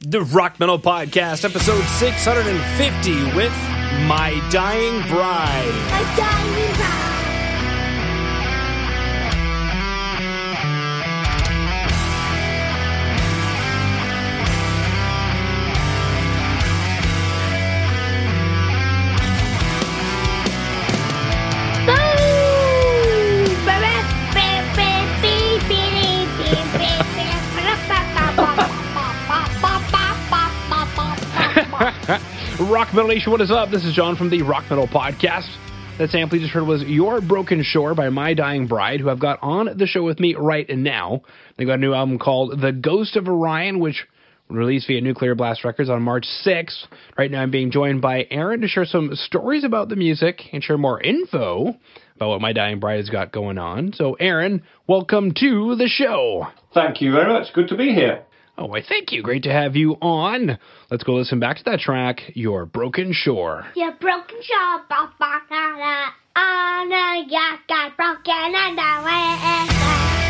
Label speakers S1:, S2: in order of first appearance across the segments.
S1: the Rock Metal Podcast, episode 650 with My Dying Bride.
S2: My dying bride.
S3: Rock Metal Nation, what is up? This is John from the Rock Metal Podcast. That sample you just heard was Your Broken Shore by My Dying Bride, who I've got on the show with me right now. They got a new album called The Ghost of Orion, which released via Nuclear Blast Records on March 6th. Right now I'm being joined by Aaron to share some stories about the music and share more info about what My Dying Bride has got going on. So, Aaron, welcome to the show.
S4: Thank you very much. Good to be here.
S3: Oh, why, thank you. Great to have you on. Let's go listen back to that track, Your Broken Shore.
S2: Your broken shore, ba ba da da. Oh no, you got broken underwear.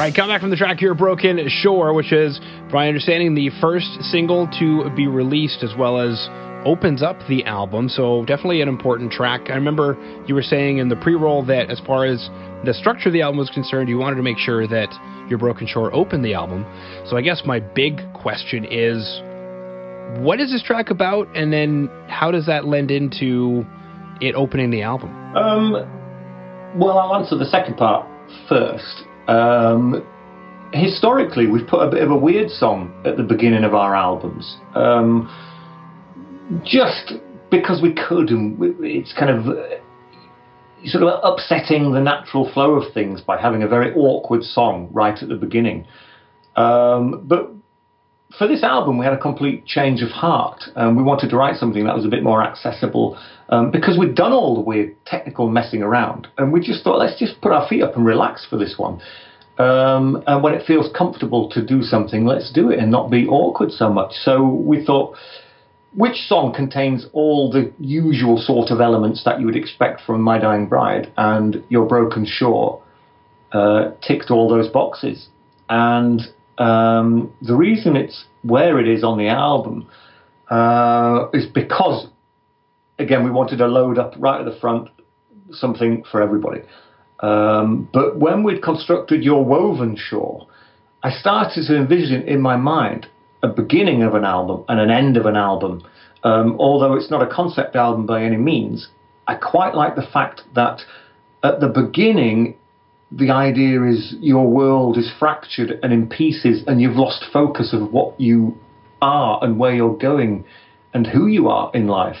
S3: Right, come back from the track here, Broken Shore, which is, from my understanding, the first single to be released as well as opens up the album. So definitely an important track. I remember you were saying in the pre-roll that as far as the structure of the album was concerned, you wanted to make sure that your Broken Shore opened the album. So I guess my big question is, what is this track about, and then how does that lend into it opening the album?
S4: Um, well, I'll answer the second part first. Um, historically, we've put a bit of a weird song at the beginning of our albums, um, just because we could, and it's kind of uh, sort of upsetting the natural flow of things by having a very awkward song right at the beginning. Um, but for this album, we had a complete change of heart. Um, we wanted to write something that was a bit more accessible um, because we'd done all the weird technical messing around, and we just thought, let's just put our feet up and relax for this one. Um, and when it feels comfortable to do something, let's do it and not be awkward so much. So we thought, which song contains all the usual sort of elements that you would expect from My Dying Bride? And Your Broken Shore uh, ticked all those boxes. And um, the reason it's where it is on the album uh, is because, again, we wanted to load up right at the front something for everybody. Um, but when we'd constructed Your Woven Shore, I started to envision in my mind a beginning of an album and an end of an album. Um, although it's not a concept album by any means, I quite like the fact that at the beginning the idea is your world is fractured and in pieces, and you've lost focus of what you are and where you're going and who you are in life.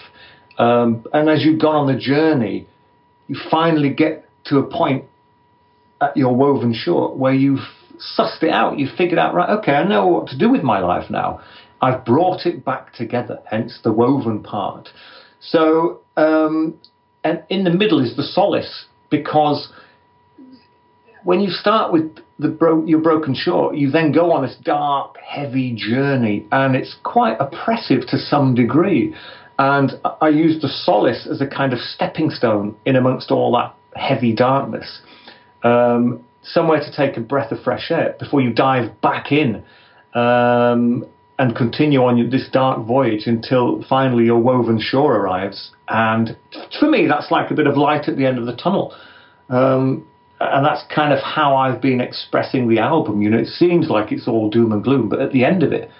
S4: Um, and as you've gone on the journey, you finally get to a point at your woven shore where you've sussed it out. You've figured out, right, okay, I know what to do with my life now. I've brought it back together, hence the woven part. So, um, and in the middle is the solace because when you start with the bro- your broken shore, you then go on this dark, heavy journey, and it's quite oppressive to some degree. And I use the solace as a kind of stepping stone in amongst all that heavy darkness, um, somewhere to take a breath of fresh air before you dive back in um, and continue on this dark voyage until finally your woven shore arrives. And for me, that's like a bit of light at the end of the tunnel. Um, and that's kind of how I've been expressing the album. You know, it seems like it's all doom and gloom, but at the end of it,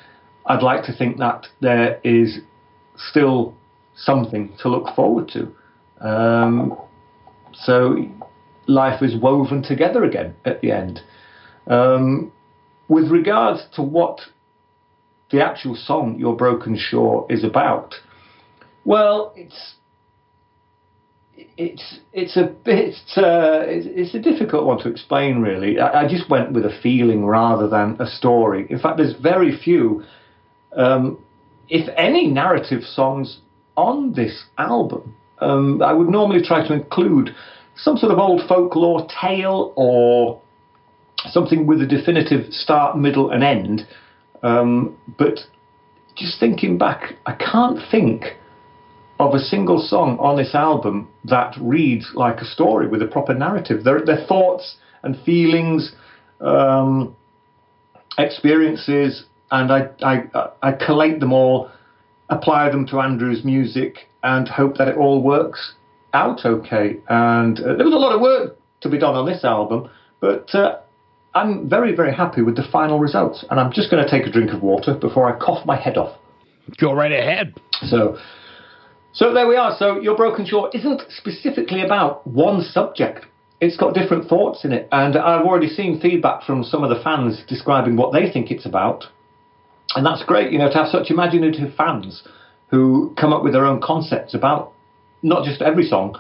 S4: I'd like to think that there is still something to look forward to. Um, so life is woven together again at the end. Um, with regards to what the actual song "Your Broken Shore" is about, well, it's it's it's a bit uh, it's, it's, a difficult one to explain really. I, I, just went with a feeling rather than a story. In fact, there's very few, um, if any, narrative songs on this album. Um, I would normally try to include some sort of old folklore tale or something with a definitive start, middle, and end. Um, but just thinking back, I can't think of a single song on this album that reads like a story with a proper narrative. Their, their thoughts and feelings, um, experiences, and I, I, I collate them all, apply them to Andrew's music, and hope that it all works out okay. And uh, there was a lot of work to be done on this album, but uh, I'm very, very happy with the final results. And I'm just going to take a drink of water before I cough my head off.
S3: Go right ahead.
S4: So, so there we are. So Your Broken Shore isn't specifically about one subject. It's got different thoughts in it. And I've already seen feedback from some of the fans describing what they think it's about. And that's great, you know, to have such imaginative fans who come up with their own concepts about not just every song,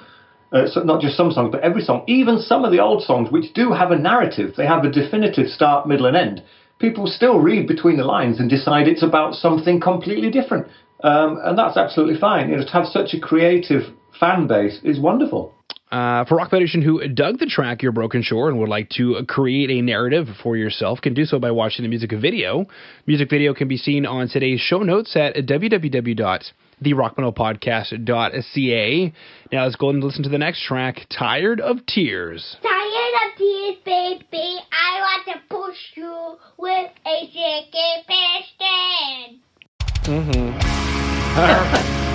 S4: uh, so not just some songs, but every song, even some of the old songs, which do have a narrative, they have a definitive start, middle, and end. People still read between the lines and decide it's about something completely different. Um, and that's absolutely fine. You know, to have such a creative fan base is wonderful.
S3: Uh, for Rock Foundation, who dug the track Your Broken Shore and would like to create a narrative for yourself, can do so by watching the music video. Music video can be seen on today's show notes at www.therockmetalpodcast.ca. Now let's go and listen to the next track, Tired of Tears.
S2: Tired of Tears, baby, I want to push you with a shaky piston. Mm-hmm.
S3: All right.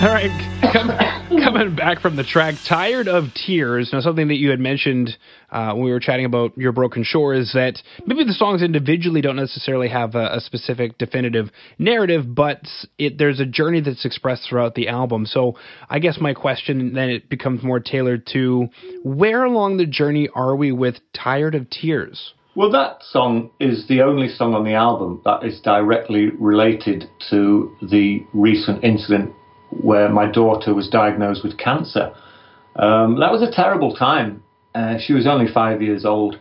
S3: All right, come, coming back from the track, "Tired of Tears." Now, something that you had mentioned uh, when we were chatting about your Broken Shore is that maybe the songs individually don't necessarily have a, a specific definitive narrative, but it, there's a journey that's expressed throughout the album. So, I guess my question then it becomes more tailored to where along the journey are we with "Tired of Tears"?
S4: Well, that song is the only song on the album that is directly related to the recent incident where my daughter was diagnosed with cancer. Um, that was a terrible time. Uh, she was only five years old,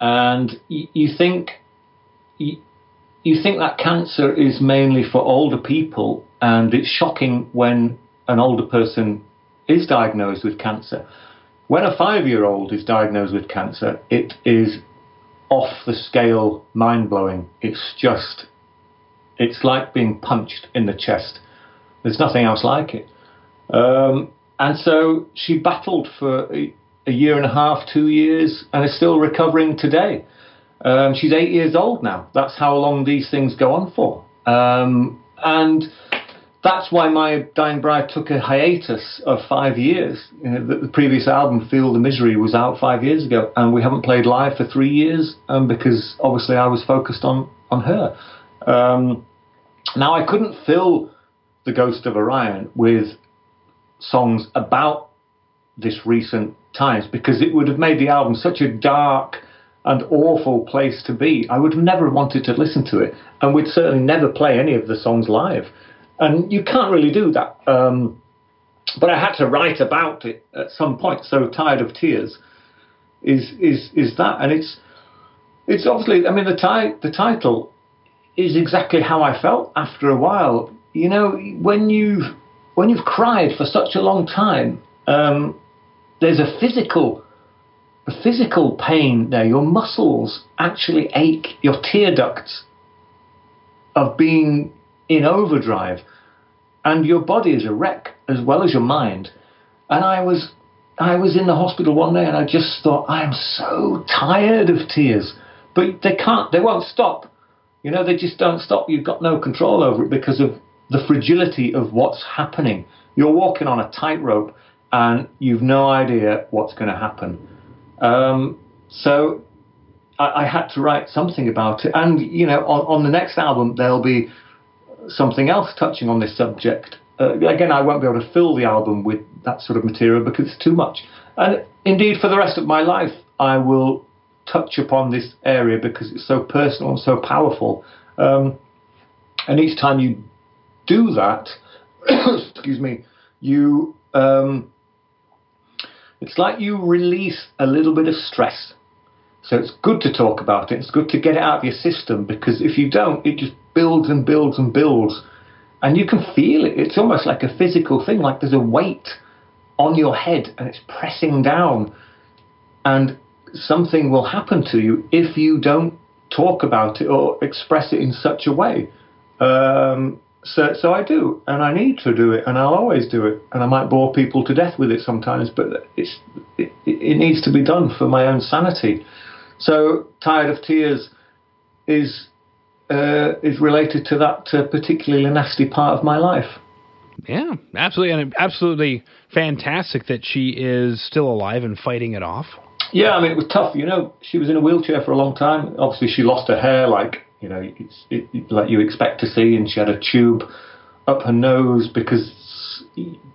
S4: and y- you think y- you think that cancer is mainly for older people, and it's shocking when an older person is diagnosed with cancer. When a five-year-old is diagnosed with cancer, it is off the scale, mind blowing. It's just, it's like being punched in the chest. There's nothing else like it. Um, and so she battled for a, a, year and a half, two years, and is still recovering today. Um, she's eight years old now. That's how long these things go on for. Um, and that's why my Dying Bride took a hiatus of five years. You know, the, the, previous album, Feel the Misery, was out five years ago, and we haven't played live for three years um, because obviously I was focused on, on her. Um, now, I couldn't fill the Ghost of Orion with songs about this recent times because it would have made the album such a dark and awful place to be. I would have never wanted to listen to it, and we'd certainly never play any of the songs live. And you can't really do that. Um, but I had to write about it at some point. So tired of tears is is is that, and it's it's obviously. I mean, the ti- the title is exactly how I felt after a while you know, when you've when you've cried for such a long time, um, there's a physical a physical pain there. Your muscles actually ache. Your tear ducts of being in overdrive, and your body is a wreck as well as your mind. And I was I was in the hospital one day, and I just thought I am so tired of tears, but they can't. They won't stop. You know, they just don't stop. You've got no control over it because of the fragility of what's happening. You're walking on a tightrope and you've no idea what's going to happen. Um, so I, I, had to write something about it. And, you know, on, on, the next album, there'll be something else touching on this subject. Uh, again, I won't be able to fill the album with that sort of material because it's too much. And indeed, for the rest of my life, I will touch upon this area because it's so personal and so powerful. Um, and each time you do that, excuse me, you um, it's like you release a little bit of stress. So it's good to talk about it. It's good to get it out of your system because if you don't, it just builds and builds and builds, and you can feel it. It's almost like a physical thing. Like there's a weight on your head and it's pressing down, and something will happen to you if you don't talk about it or express it in such a way. Um, so, so I do, and I need to do it, and I'll always do it, and I might bore people to death with it sometimes, but it's it, it needs to be done for my own sanity. So, tired of tears is uh, is related to that uh, particularly nasty part of my life.
S3: Yeah, absolutely, and absolutely fantastic that she is still alive and fighting it off.
S4: Yeah, I mean it was tough. You know, she was in a wheelchair for a long time. Obviously, she lost her hair like you know, it's it, it, like you expect to see, and she had a tube up her nose because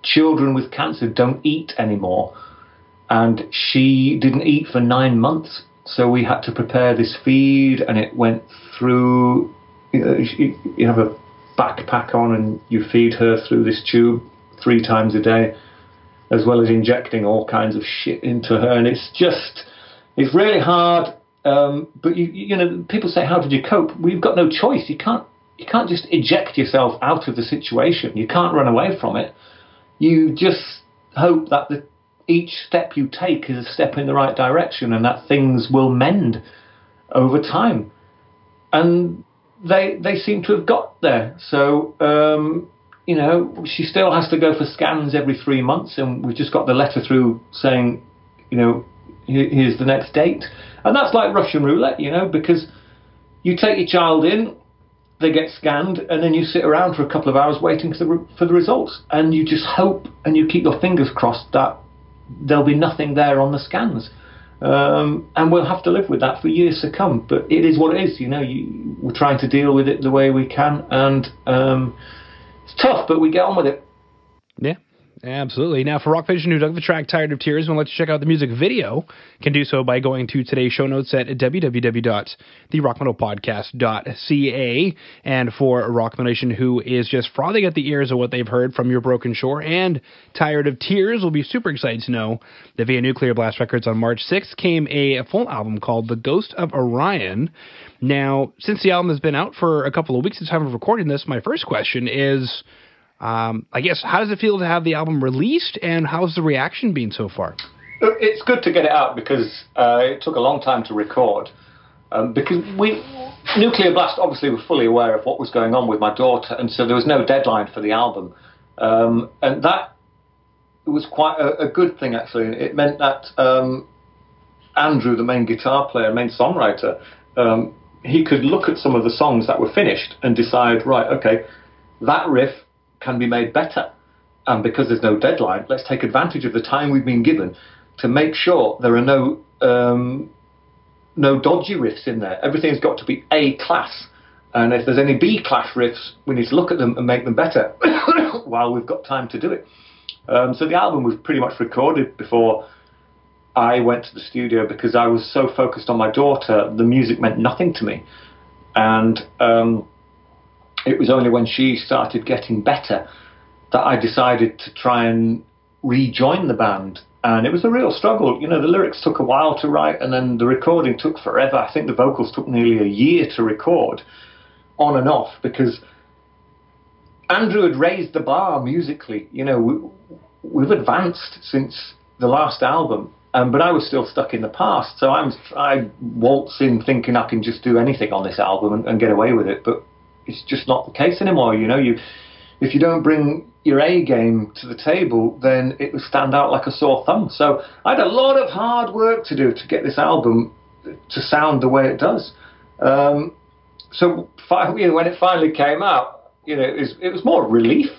S4: children with cancer don't eat anymore, and she didn't eat for nine months. So we had to prepare this feed, and it went through. You, know, you, you have a backpack on, and you feed her through this tube three times a day, as well as injecting all kinds of shit into her, and it's just it's really hard um, but you, you know, people say, "How did you cope?" We've got no choice. You can't you can't just eject yourself out of the situation. You can't run away from it. You just hope that the, each step you take is a step in the right direction, and that things will mend over time. And they they seem to have got there. So um, you know, she still has to go for scans every three months, and we've just got the letter through saying, you know, here's the next date. And that's like Russian roulette, you know, because you take your child in they get scanned, and then you sit around for a couple of hours waiting for the, for the results. And you just hope and you keep your fingers crossed that there'll be nothing there on the scans. Um, and we'll have to live with that for years to come. But it is what it is. You know, you, we're trying to deal with it the way we can, and um, it's tough, but we get on with it.
S3: Yeah. Absolutely. Now, for Rock Vision, who dug the track Tired of Tears and would like to check out the music video, can do so by going to today's show notes at www.therockmetalpodcast.ca. And for Rock Nation, who is just frothing at the ears of what they've heard from Your Broken Shore and Tired of Tears, will be super excited to know that via Nuclear Blast Records on March 6th came a full album called The Ghost of Orion. Now, since the album has been out for a couple of weeks at the time of recording this, my first question is um, I guess, how does it feel to have the album released, and how's the reaction been so far?
S4: It's good to get it out because uh, it took a long time to record. Um, because we, Nuclear Blast, obviously were fully aware of what was going on with my daughter, and so there was no deadline for the album, um, and that was quite a, a, good thing actually. It meant that um, Andrew, the main guitar player, main songwriter, um, he could look at some of the songs that were finished and decide, right, okay, that riff can be made better. And because there's no deadline, let's take advantage of the time we've been given to make sure there are no um, no dodgy riffs in there. Everything's got to be A class. And if there's any B class riffs, we need to look at them and make them better while we've got time to do it. Um, so the album was pretty much recorded before I went to the studio because I was so focused on my daughter, the music meant nothing to me. And um, it was only when she started getting better that I decided to try and rejoin the band. And it was a real struggle. You know, the lyrics took a while to write, and then the recording took forever. I think the vocals took nearly a year to record, on and off, because Andrew had raised the bar musically. You know, we, have advanced since the last album, um, but I was still stuck in the past. So I'm I waltz in thinking I can just do anything on this album and, and get away with it. But it's just not the case anymore. You know, you if you don't bring your A game to the table, then it will stand out like a sore thumb. So I had a lot of hard work to do to get this album to sound the way it does. Um, so know, when it finally came out, you know, it was, it was more relief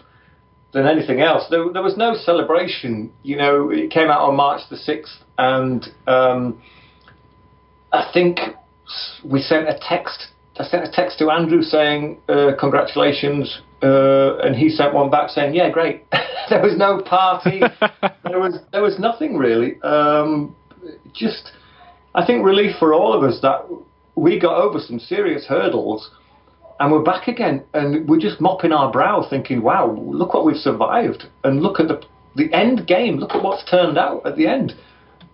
S4: than anything else. There, there, was no celebration. You know, it came out on March the sixth, and um, I think we sent a text I sent a text to Andrew saying, uh, congratulations, uh, and he sent one back saying, yeah, great. there was no party. there was there was nothing really. Um, just, I think relief for all of us that we got over some serious hurdles, and we're back again, and we're just mopping our brow, thinking, wow, look what we've survived, and look at the the end game. Look at what's turned out at the end.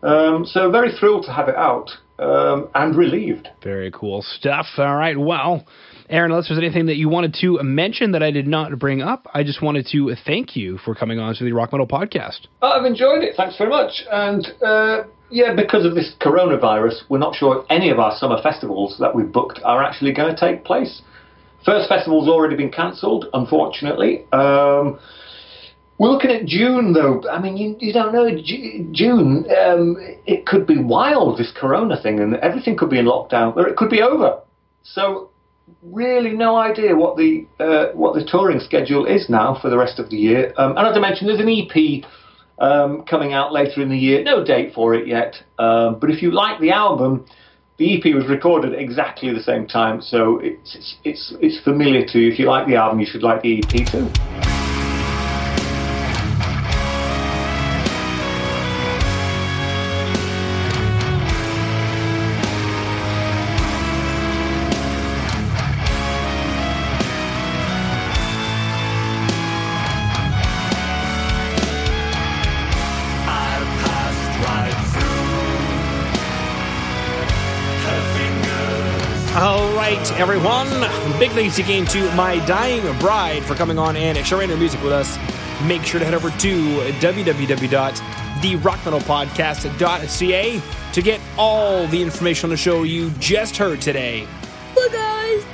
S4: Um, so very thrilled to have it out um, and relieved.
S3: Very cool stuff. All right. Well, Aaron, unless there's anything that you wanted to mention that I did not bring up, I just wanted to thank you for coming on to the Rock Metal Podcast.
S4: I've enjoyed it. Thanks very much. And uh, yeah, because of this coronavirus, we're not sure if any of our summer festivals that we've booked are actually going to take place. First festival's already been cancelled, unfortunately. Um, we're looking at June, though. I mean, you, you don't know. June, um, it could be wild, this corona thing, and everything could be in lockdown, or it could be over. So, really, no idea what the uh, what the touring schedule is now for the rest of the year. Um, and as I mentioned, there's an EP um, coming out later in the year. No date for it yet. Um, but if you like the album, the EP was recorded exactly the same time, so it's, it's, it's familiar to you. If you like the album, you should like the EP too.
S1: Everyone. Big thanks again to My Dying Bride for coming on and sharing her music with us. Make sure to head over to www.therockmetalpodcast.ca to get all the information on the show you just heard today.
S2: Bye, guys.